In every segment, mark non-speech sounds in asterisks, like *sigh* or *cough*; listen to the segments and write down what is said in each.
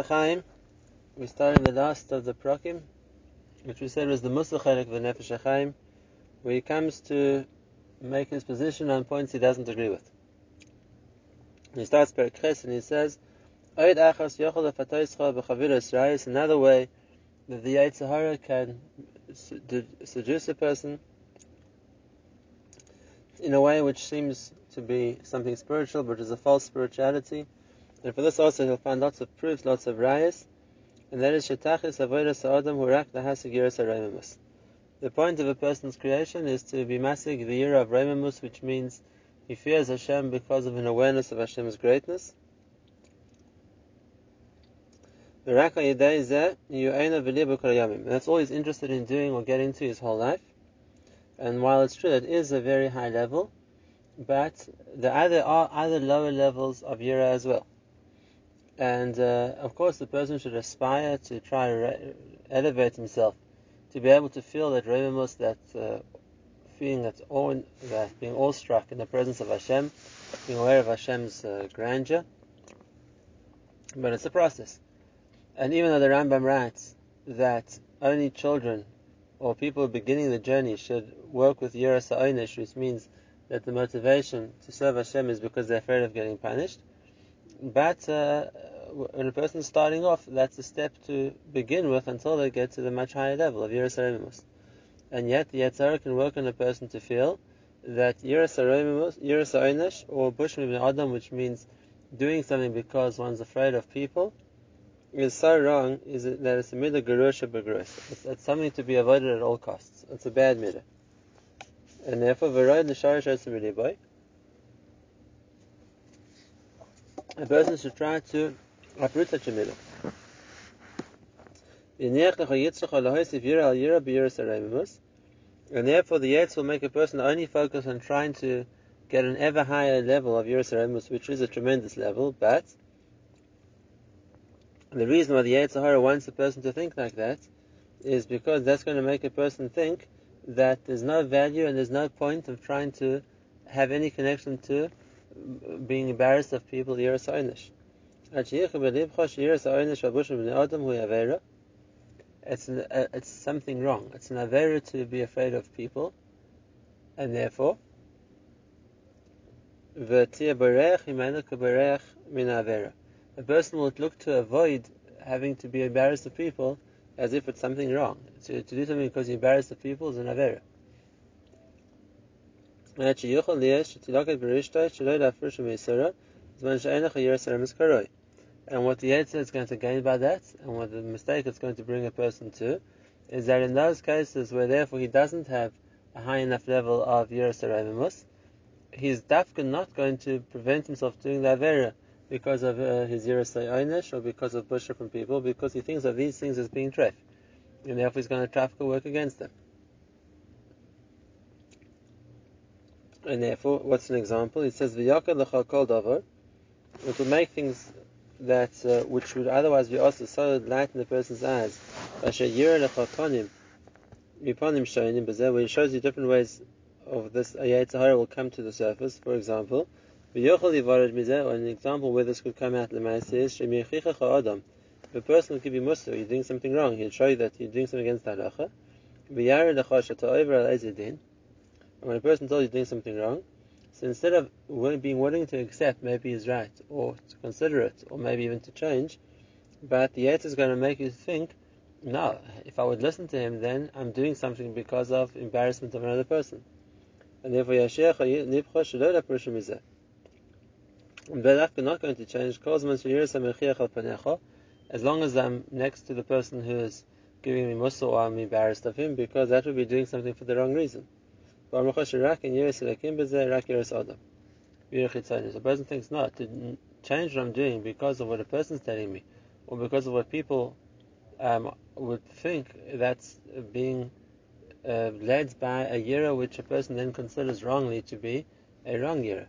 Chaim, we started the last of the Prakim, which we said was the Musachalik of the Nefesh Chaim, where he comes to make his position on points he doesn't agree with. He starts Perikhes and he says, Oid achas yochel is another way that the Yitzhahara can seduce a person in a way which seems to be something spiritual, but is a false spirituality, and for this also he'll find lots of proofs, lots of rayas, and that is shetachis avodas ha'adam hurak lahasig yiras The point of a person's creation is to be masig the year of Raimamus, which means he fears Hashem because of an awareness of Hashem's greatness. That's all he's interested in doing or getting to his whole life. And while it's true that it is a very high level, but there are other lower levels of Yira as well. And uh, of course, the person should aspire to try to re- elevate himself, to be able to feel that remus, that uh, feeling that, awe, that being awestruck in the presence of Hashem, being aware of Hashem's uh, grandeur. But it's a process. And even though the Rambam writes that only children or people beginning the journey should work with Yiras Ha'onish, which means that the motivation to serve Hashem is because they're afraid of getting punished. But uh, when a person is starting off, that's a step to begin with until they get to the much higher level of Yiras Romemus. And yet, the Yetzirah can work on a person to feel that Yiras Romemus, or Bushim Adam, which means doing something because one's afraid of people, is so wrong is that it's a midah gerusha begrus. It's, it's something to be avoided at all costs. It's a bad midah. And therefore, v'roid l'sharish boy. A person should try to uproot such a middle. And therefore the Yetz will make a person only focus on trying to get an ever higher level of Yiras Romemus, which is a tremendous level, but the reason why the Yetzirah wants a person to think like that is because that's going to make a person think that there's no value and there's no point of trying to have any connection to being embarrassed of people Yiras It's an, uh, it's something wrong. It's an avera to be afraid of people, and therefore, a person would look to avoid having to be embarrassed of people as if it's something wrong. To, to do something because you're embarrassed of people is an avera. And what the Yetzer is going to gain by that, and what the mistake it's going to bring a person to, is that in those cases where therefore he doesn't have a high enough level of Yiras Romemus, he's dafka not going to prevent himself doing the Avera because of uh, his Yerusay or because of Busha from people, because he thinks of these things as being tref. And therefore he's going to traffic work against them. And therefore, what's an example? It says, "V'yakad l'chal kol davar." It will make things that uh, which would otherwise be also solid light in the person's eyes. Where it shows you different ways of this Ayatzahara will come to the surface. For example, or an example where this could come out. If a person give you mussar, you're doing something wrong, he'll show you that you're doing something against the halacha. When a person tells you doing something wrong, so instead of being willing to accept maybe he's right, or to consider it, or maybe even to change, but the Yetzer is going to make you think, no, if I would listen to him, then I'm doing something because of embarrassment of another person. And therefore, I'm not going to change. As long as I'm next to the person who is giving me mussar or I'm embarrassed of him, because that would be doing something for the wrong reason. The person thinks, no, to change what I'm doing because of what a person's telling me, or because of what people um, would think that's being uh, led by a yira which a person then considers wrongly to be a wrong yira.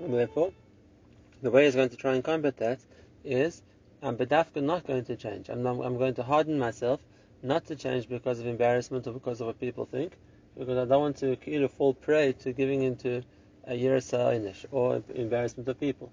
And therefore, the way he's going to try and combat that is I'm bedafka not going to change. I'm, I'm going to harden myself not to change because of embarrassment or because of what people think, because I don't want to know, fall prey to giving into a yirasa or embarrassment of people.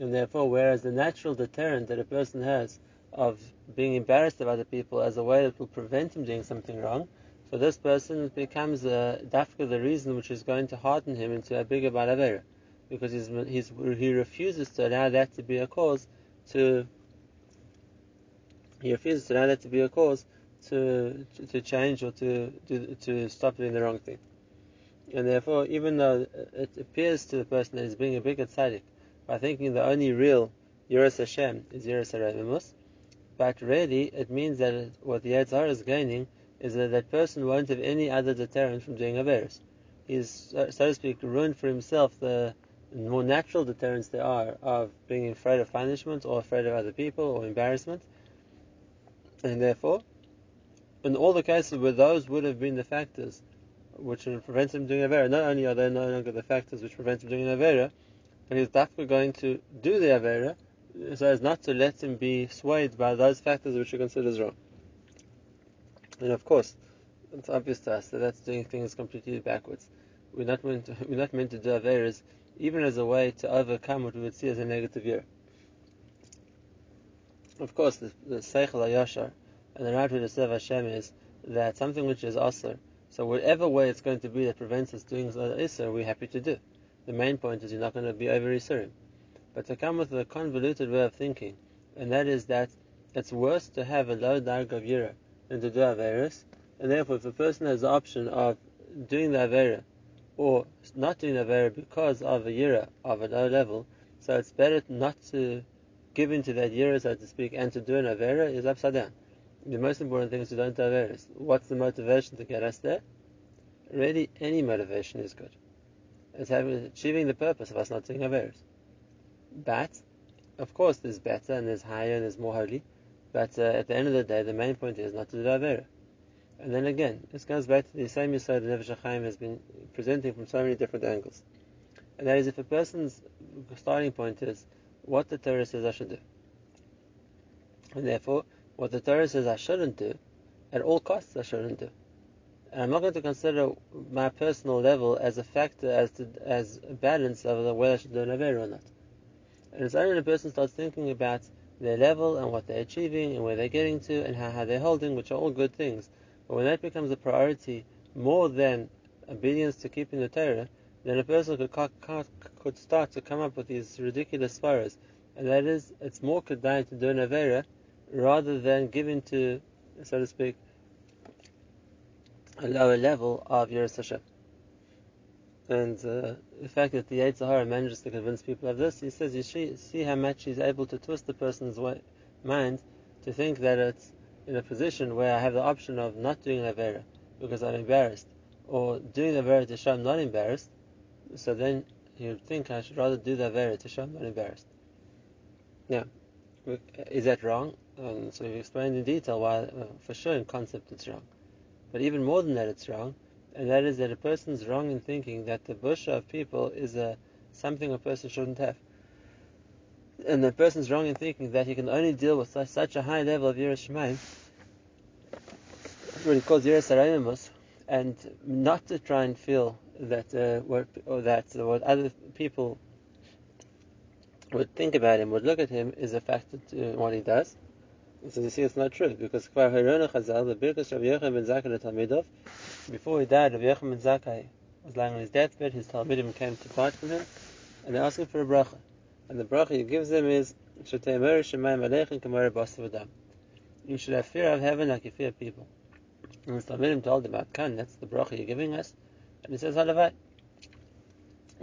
And therefore, whereas the natural deterrent that a person has of being embarrassed of other people as a way that will prevent him doing something wrong, for this person it becomes a dafka the reason which is going to harden him into a bigger balavera, because he's, he's, he refuses to allow that to be a cause to he refuses to allow that to be a cause to to, change or to, to to stop doing the wrong thing. And therefore, even though it appears to the person that he's being a bigger tzaddik by thinking the only real Yiras Hashem is Yiras Haromemus, but really it means that it, what the Yetzer is gaining is that that person won't have any other deterrent from doing Averis. He's, so to speak, ruined for himself the more natural deterrents there are of being afraid of punishment or afraid of other people or embarrassment. And therefore, in all the cases where those would have been the factors which prevent him doing Avera, not only are they no longer the factors which prevent him doing an Avera, but he's definitely going to do the Avera so as not to let him be swayed by those factors which he considers wrong. And of course, it's obvious to us that that's doing things completely backwards. We're not meant to, *laughs* we're not meant to do Averas even as a way to overcome what we would see as a negative year. Of course, the, the Seichel Yashar and the right way to serve Hashem is that something which is Asr, so whatever way it's going to be that prevents us doing Isser, we're happy to do. The main point is you're not going to be over Isurim. But to come with a convoluted way of thinking, and that is that it's worse to have a low darg of Yira than to do Averis, and therefore if a person has the option of doing the Avera or not doing the Avera because of a Yira of a low level, so it's better not to give into that Yira, so to speak, and to do an Avera is upside down. The most important thing is to don't do Averis. What's the motivation to get us there? Really, any motivation is good. It's having, achieving the purpose of us not doing Averis. But, of course, there's better and there's higher and there's more holy. But uh, at the end of the day, the main point is not to do Avera. And then again, this goes back to the same Yisod that Nefesh HaChaim has been presenting from so many different angles. And that is if a person's starting point is what the Torah says I should do. And therefore, what the Torah says I shouldn't do, at all costs I shouldn't do. And I'm not going to consider my personal level as a factor as to, as a balance of whether I should do an or not. And it's only when a person starts thinking about their level and what they're achieving and where they're getting to and how, how they're holding, which are all good things. But when that becomes a priority more than obedience to keeping the Torah, then a person could, could start to come up with these ridiculous svaras. And that is, it's more kedai to do an Avera rather than giving to, so to speak, a lower level of Yiras Hashem. And uh, the fact that the Yetzer Hara manages to convince people of this, he says, you see, see how much he's able to twist the person's way, mind to think that it's in a position where I have the option of not doing an Avera because I'm embarrassed, or doing the Avera to show I'm not embarrassed, so then you'd think I should rather do the Avera to show I'm not embarrassed. Now, is that wrong? And so we've explained in detail why, uh, for sure, in concept it's wrong. But even more than that, it's wrong, and that is that a person's wrong in thinking that the busha of people is a something a person shouldn't have. And the person's wrong in thinking that he can only deal with such, such a high level of Yiras Shemaim, what he calls Yiras and not to try and feel that uh, what or that what other people would think about him, would look at him, is a factor to what he does. So you see, it's not true because Kvar Harona Chazal, the Birkus Rabbi Yochanan ben Zakkai the Talmidov, before he died, Rabbi Yochanan ben Zakkai was lying on his deathbed. His Talmidim came to part from him, and they asked him for a bracha. And the bracha he gives them is Shemayim Aleichem Kamar Basavadam. You should have fear of heaven like you fear people. And his Talmidim told him, Kan, that's the bracha you're giving us. And he says, Halavai.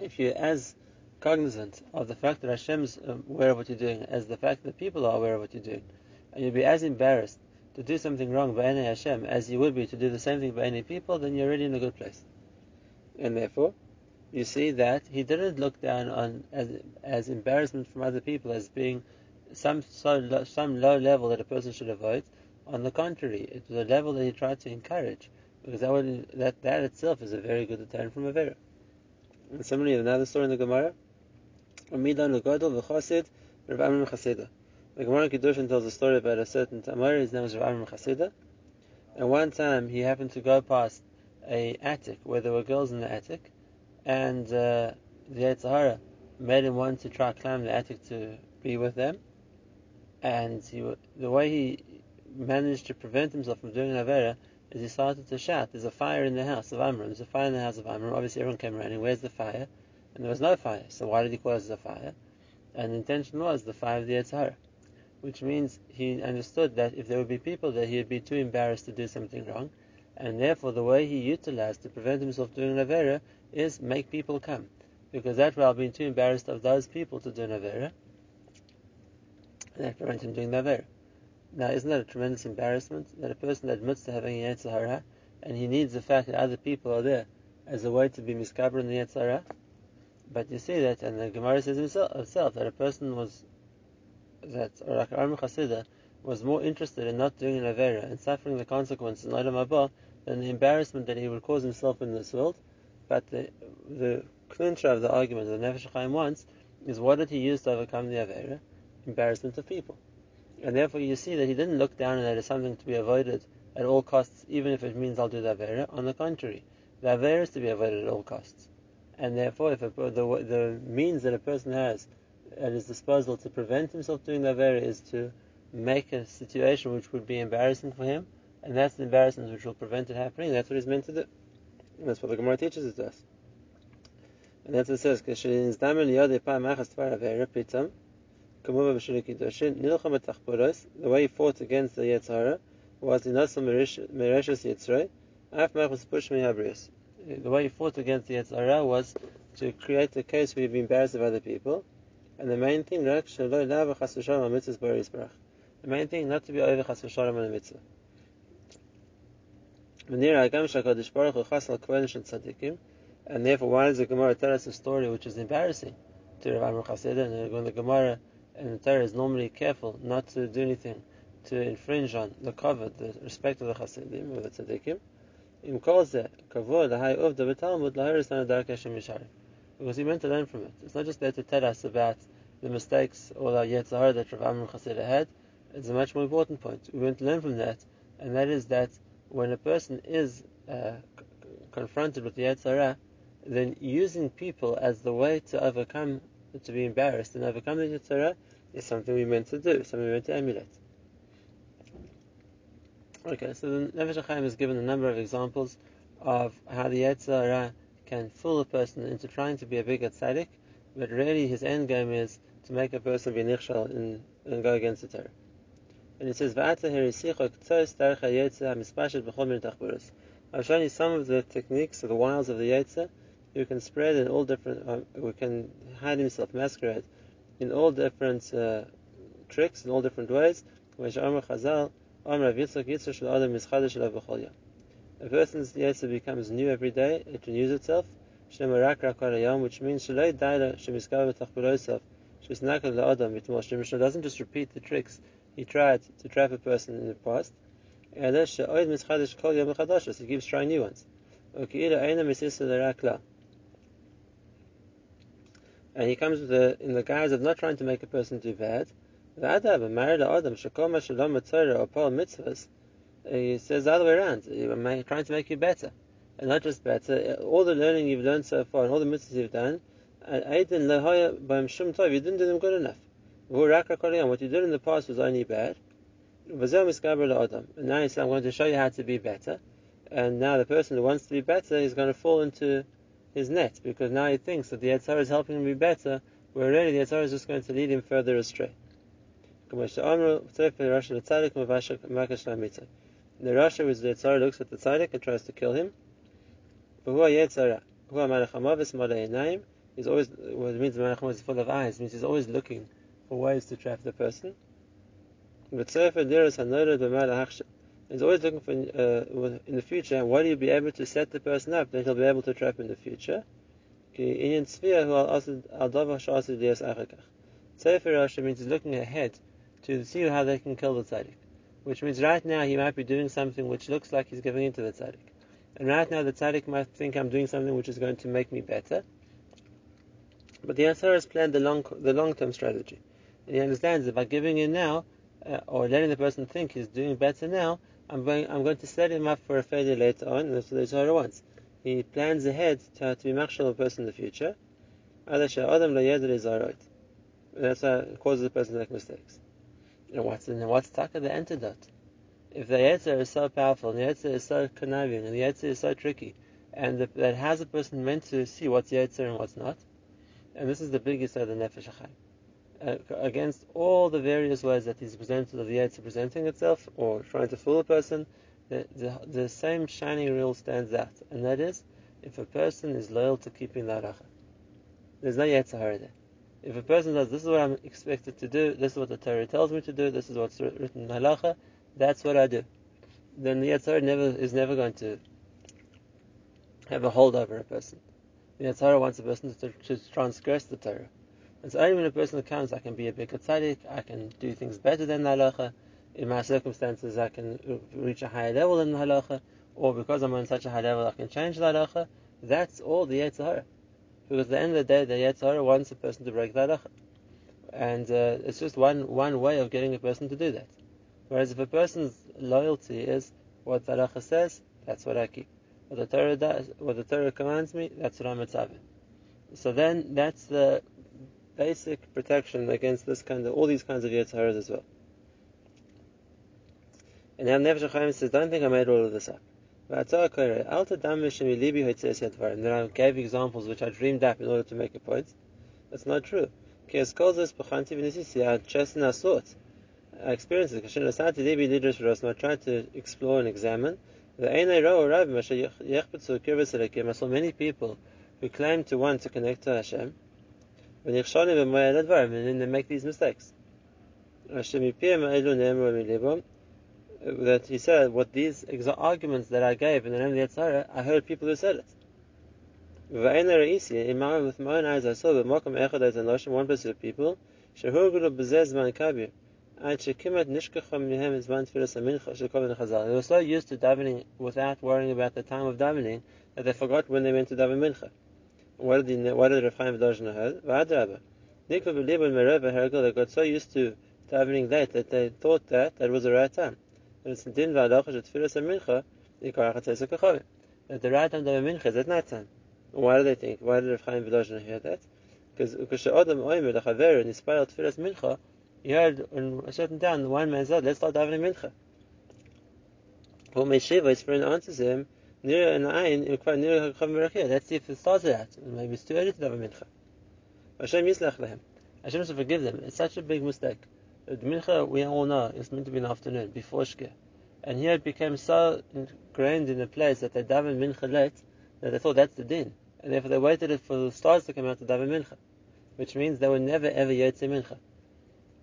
If you're as cognizant of the fact that Hashem's aware of what you're doing as the fact that people are aware of what you're doing, and you'll be as embarrassed to do something wrong by any Hashem as you would be to do the same thing by any people, then you're already in a good place. And therefore, you see that he didn't look down on as, as embarrassment from other people as being some so some low level that a person should avoid. On the contrary, it was a level that he tried to encourage because that would, that that itself is a very good deterrent from Avera. And similarly, another story in the Gemara, Amidan Legodol v'Chosid Rav Amram. The Gemara Kiddushin tells a story about a certain Tamari, his name was Rav Amram Chasida, and one time he happened to go past a attic where there were girls in the attic, and uh, the Yetzer Hara made him want to try climb the attic to be with them, and he, the way he managed to prevent himself from doing Avera is he started to shout, "There's a fire in the house of Amram! There's a fire in the house of Amram!" Obviously, everyone came running. Where's the fire? And there was no fire. So why did he call it a fire? And the intention was the fire of the Yetzer Hara, which means he understood that if there would be people there, he would be too embarrassed to do something wrong, and therefore the way he utilized to prevent himself doing an avera is make people come, because that while be too embarrassed of those people to do an avera, that prevent him doing the avera. Now, isn't that a tremendous embarrassment that a person admits to having a and he needs the fact that other people are there as a way to be miskaber in the Yetzer But you see that, and the Gemara says himself, that a person was that Rav Amram Chasida was more interested in not doing an Avera and suffering the consequences in Adam Abba than the embarrassment that he would cause himself in this world. But the, the clincher of the argument that Nefesh Chaim wants is what did he use to overcome the Avera? Embarrassment of people. And therefore you see that he didn't look down on that as something to be avoided at all costs, even if it means I'll do the Avera. On the contrary, the Avera is to be avoided at all costs. And therefore, if a, the, the means that a person has at his disposal to prevent himself doing the Avera is to make a situation which would be embarrassing for him, and that's the embarrassment which will prevent it happening, that's what he's meant to do. And that's what the Gemara teaches it to us. And that's what it says, the way he fought against the Yetzer was in Mereshus Yitzray. The way he fought against the Yetzer was to create a case where he'd be embarrassed of other people, and the main thing, the main thing, not to be over chas on the mitzvah. And therefore, why does the Gemara tell us a story which is embarrassing to Rav Amr Chassid? And when the Gemara and the Torah is normally careful not to do anything to infringe on the cover, the respect of the Chassidim, of the Tzaddikim, im kol ze kavod hay of the Talmud laheres na dark Hashem because he meant to learn from it. It's not just there to tell us about the mistakes or the Yetzer Hara that Rav Amram Chasida had. It's a much more important point. We want to learn from that, and that is that when a person is uh, confronted with the Yetzer Hara, then using people as the way to overcome, to be embarrassed and overcome the Yetzer Hara is something we meant to do, something we meant to emulate. Okay, so the Nefesh HaChaim has given a number of examples of how the Yetzer Hara can fool a person into trying to be a bigger tzaddik, but really his end game is to make a person be nichshal and, and go against the Torah. And it says, I've shown you some of the techniques, of the wiles of the Yetzer, who can spread in all different, um, who can hide himself, masquerade, in all different uh, tricks, in all different ways. A person's Yetzer becomes new every day, it renews itself, which means Adam doesn't just repeat the tricks he tried to trap a person in the past. He keeps trying new ones. And he comes the, in the guise of not trying to make a person do bad. He says the other way around. I'm trying to make you better. And not just better, uh, all the learning you've learned so far and all the mitzvahs you've done, uh, you didn't do them good enough. What you did in the past was only bad. And now you say, I'm going to show you how to be better. And now the person who wants to be better is going to fall into his net because now he thinks that the Yetzer Hara is helping him be better, where really the Yetzer Hara is just going to lead him further astray. The Rasha was the Tzara looks at the Tzaddik and tries to kill him. But who Yetzara? Who Malachamavis Malayanayim? He's always, what it means Malachamav is full of eyes, means he's always looking for ways to trap the person. But Sefer Diras Hanoda B'Malachsha. He's always looking for, uh, in the future, what do you be able to set the person up that he'll be able to trap in the future? Sefer Rasha means he's looking ahead to see how they can kill the tzaddik which means right now he might be doing something which looks like he's giving into the tzaddik. And right now the tzaddik might think I'm doing something which is going to make me better. But the Yetzer has planned the long the long term strategy. And he understands that by giving in now, uh, or letting the person think he's doing better now, I'm going I'm going to set him up for a failure later on, and that's what the Torah wants. He plans ahead to, to be a person in the future. That's why it causes the person to make mistakes. What's and what's taka the antidote? If the Yetzer is so powerful, and the Yetzer is so conniving, and the Yetzer is so tricky, and the, that has a person meant to see what's Yetzer and what's not, and this is the biggest of the Nefesh uh, against all the various ways that he's presented of the Yetzer presenting itself, or trying to fool a person, the, the, the same shining rule stands out, and that is, if a person is loyal to keeping the halacha. There's no Yetzer there. If a person does, this is what I'm expected to do, this is what the Torah tells me to do, this is what's written in halacha, that's what I do. Then the Yetzer never is never going to have a hold over a person. The Yetzer wants a person to, to transgress the Torah. So only when a person comes, I can be a bigger tzaddik, I can do things better than the halacha, in my circumstances I can reach a higher level than the halacha, or because I'm on such a high level I can change the halacha, that's all the Yetzer because at the end of the day, the Yetzirah wants a person to break the halacha. And uh, it's just one, one way of getting a person to do that. Whereas if a person's loyalty is what the halacha says, that's what I keep. What the Torah does, what the Torah commands me, that's what I'm mitzvah. So then that's the basic protection against this kind of all these kinds of Yetzirahs as well. And now Nefesh HaChaim says, don't think I made all of this up. Then I gave examples which I dreamed up in order to make a point. That's not true. I experienced it. I tried to explore and examine. I saw many people who claim to want to connect to Hashem, and then they make these mistakes that he said, what these arguments that I gave in the name of the Yetzirah, I heard people who said it. In my, with my own eyes, I saw that Makam Echad as a one person of people, Shehurgulu Bezez Kabir, they were so used to davening without worrying about the time of davening that they forgot when they went to daven mincha. What did what did Rav Chaim? V'adrabah. They got so used to davening late that they thought that that was the right time and it's din v'adacha shetfilas mincha yikar chatzes kachavim. That the right time to have mincha is at night time. Why do they think? Why did Rav Chaim V'dozhna hear that? Because Adam oimer lechaver and inspired tfilas mincha, he heard in a certain town one man said, "Let's start davening mincha." Well, Meshiva, his friend answers him, near an ayin, near Chachavim Let's see if it starts at that. Maybe it's too early to daven mincha. Hashem yislach lehem. Hashem should forgive them. It's such a big mistake. The mincha, we all know, is meant to be in the afternoon, before Shkia. And here it became so ingrained in the place that they daven mincha late that they thought that's the din. And therefore they waited for the stars to come out to daven mincha. Which means they were never ever yotze mincha.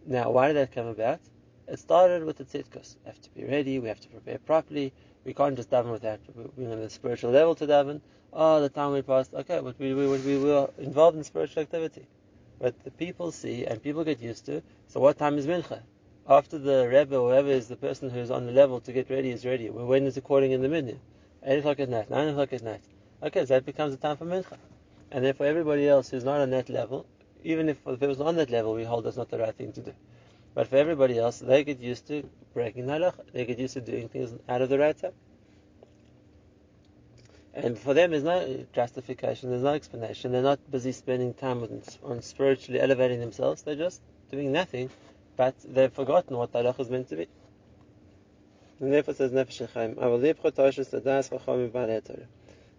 Now, why did that come about? It started with the tzidkus. We have to be ready, we have to prepare properly, we can't just daven without being on the spiritual level to daven. Oh, the time we passed, okay, but we, we, we were involved in spiritual activity. But the people see and people get used to. So what time is mincha? After the rebbe or whoever is the person who's on the level to get ready is ready. When is according in the minyan? Eight o'clock at night, nine o'clock at night. Okay, so that becomes the time for mincha. And therefore everybody else who's not on that level, even if the person on that level, we hold that's not the right thing to do. But for everybody else, they get used to breaking halach. They get used to doing things out of the right time. And for them, there's no justification, there's no explanation. They're not busy spending time on, on spiritually elevating themselves. They're just doing nothing, but they've forgotten what the is meant to be. And therefore says Nefesh Chaim.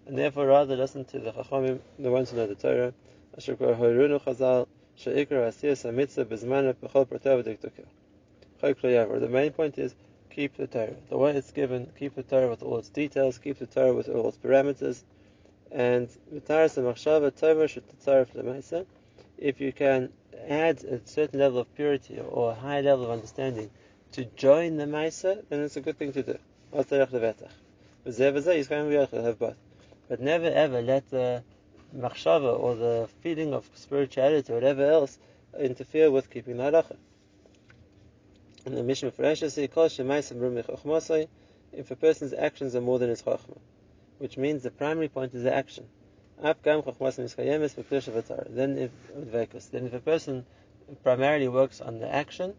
And therefore rather listen to the Chachamim, the ones who know the Torah, Asher Horunu Chazal, She'ikra Asiyas HaMitzvah B'zman B'chol Protov V'diktukah. The main point is, keep the Torah. The way it's given, keep the Torah with all its details, keep the Torah with all its parameters, and Mitaras and Machshava, Torah should the Torah for the Mesa. if you can add a certain level of purity or a high level of understanding to join the Maisa, then it's a good thing to do. But never ever let the machshava or the feeling of spirituality or whatever else interfere with keeping the halacha. And the mission Mishnah Ferasha says, if a person's actions are more than his chachma, which means the primary point is the action. Then if then if a person primarily works on the action,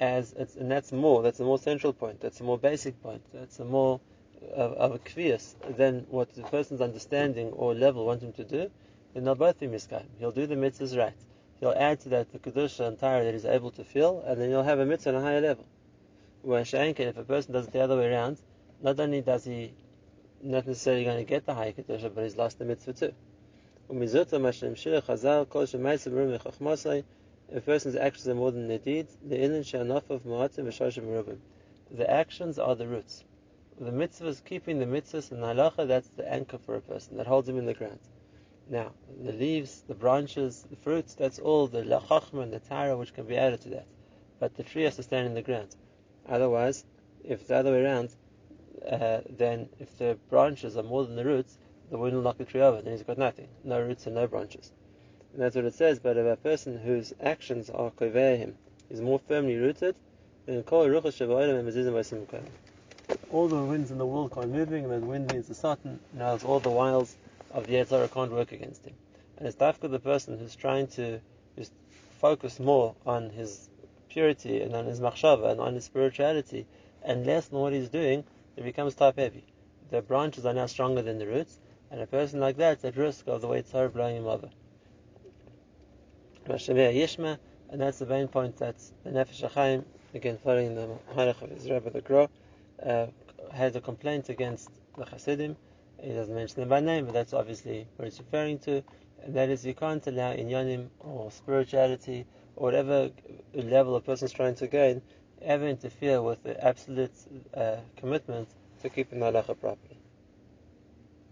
as and that's more, that's a more central point, that's a more basic point, that's a more of, of a kvias than what the person's understanding or level wants him to do, then they'll both be miskayim. He'll do the mitzvahs right. He'll add to that the kedusha and tara that he's able to feel, and then you'll have a mitzvah on a higher level. Where shenkin, if a person does it the other way around, not only does he not necessarily going to get the higher kedusha, but he's lost the mitzvah too. If a person's actions are more than their deeds, the is actions are the roots. The mitzvahs, keeping the mitzvahs and the halacha, that's the anchor for a person that holds him in the ground. Now, the leaves, the branches, the fruits, that's all the lachachma and the tara which can be added to that. But the tree has to stand in the ground. Otherwise, if the other way around, uh, then if the branches are more than the roots, the wind will knock the tree over, then he's got nothing. No roots and no branches. And that's what it says, but if a person whose actions are him is more firmly rooted, then all the winds in the world can't moving, and the wind means the Satan, now all the wiles of the Yetzirah can't work against him. And it's dafka the person who's trying to just focus more on his purity and on his machshava and on his spirituality, and less on what he's doing, it becomes top heavy. The branches are now stronger than the roots, and a person like that is at risk of the Yetzirah blowing him over. Yishma, and that's the main point that the Nefesh HaChaim, again following the Halach of Rebbe the Gro, uh, had a complaint against the Hasidim. He doesn't mention them by name, but that's obviously what he's referring to. And that is, you can't allow inyanim or spirituality or whatever level a person is trying to gain ever interfere with the absolute uh, commitment to keeping the halacha properly.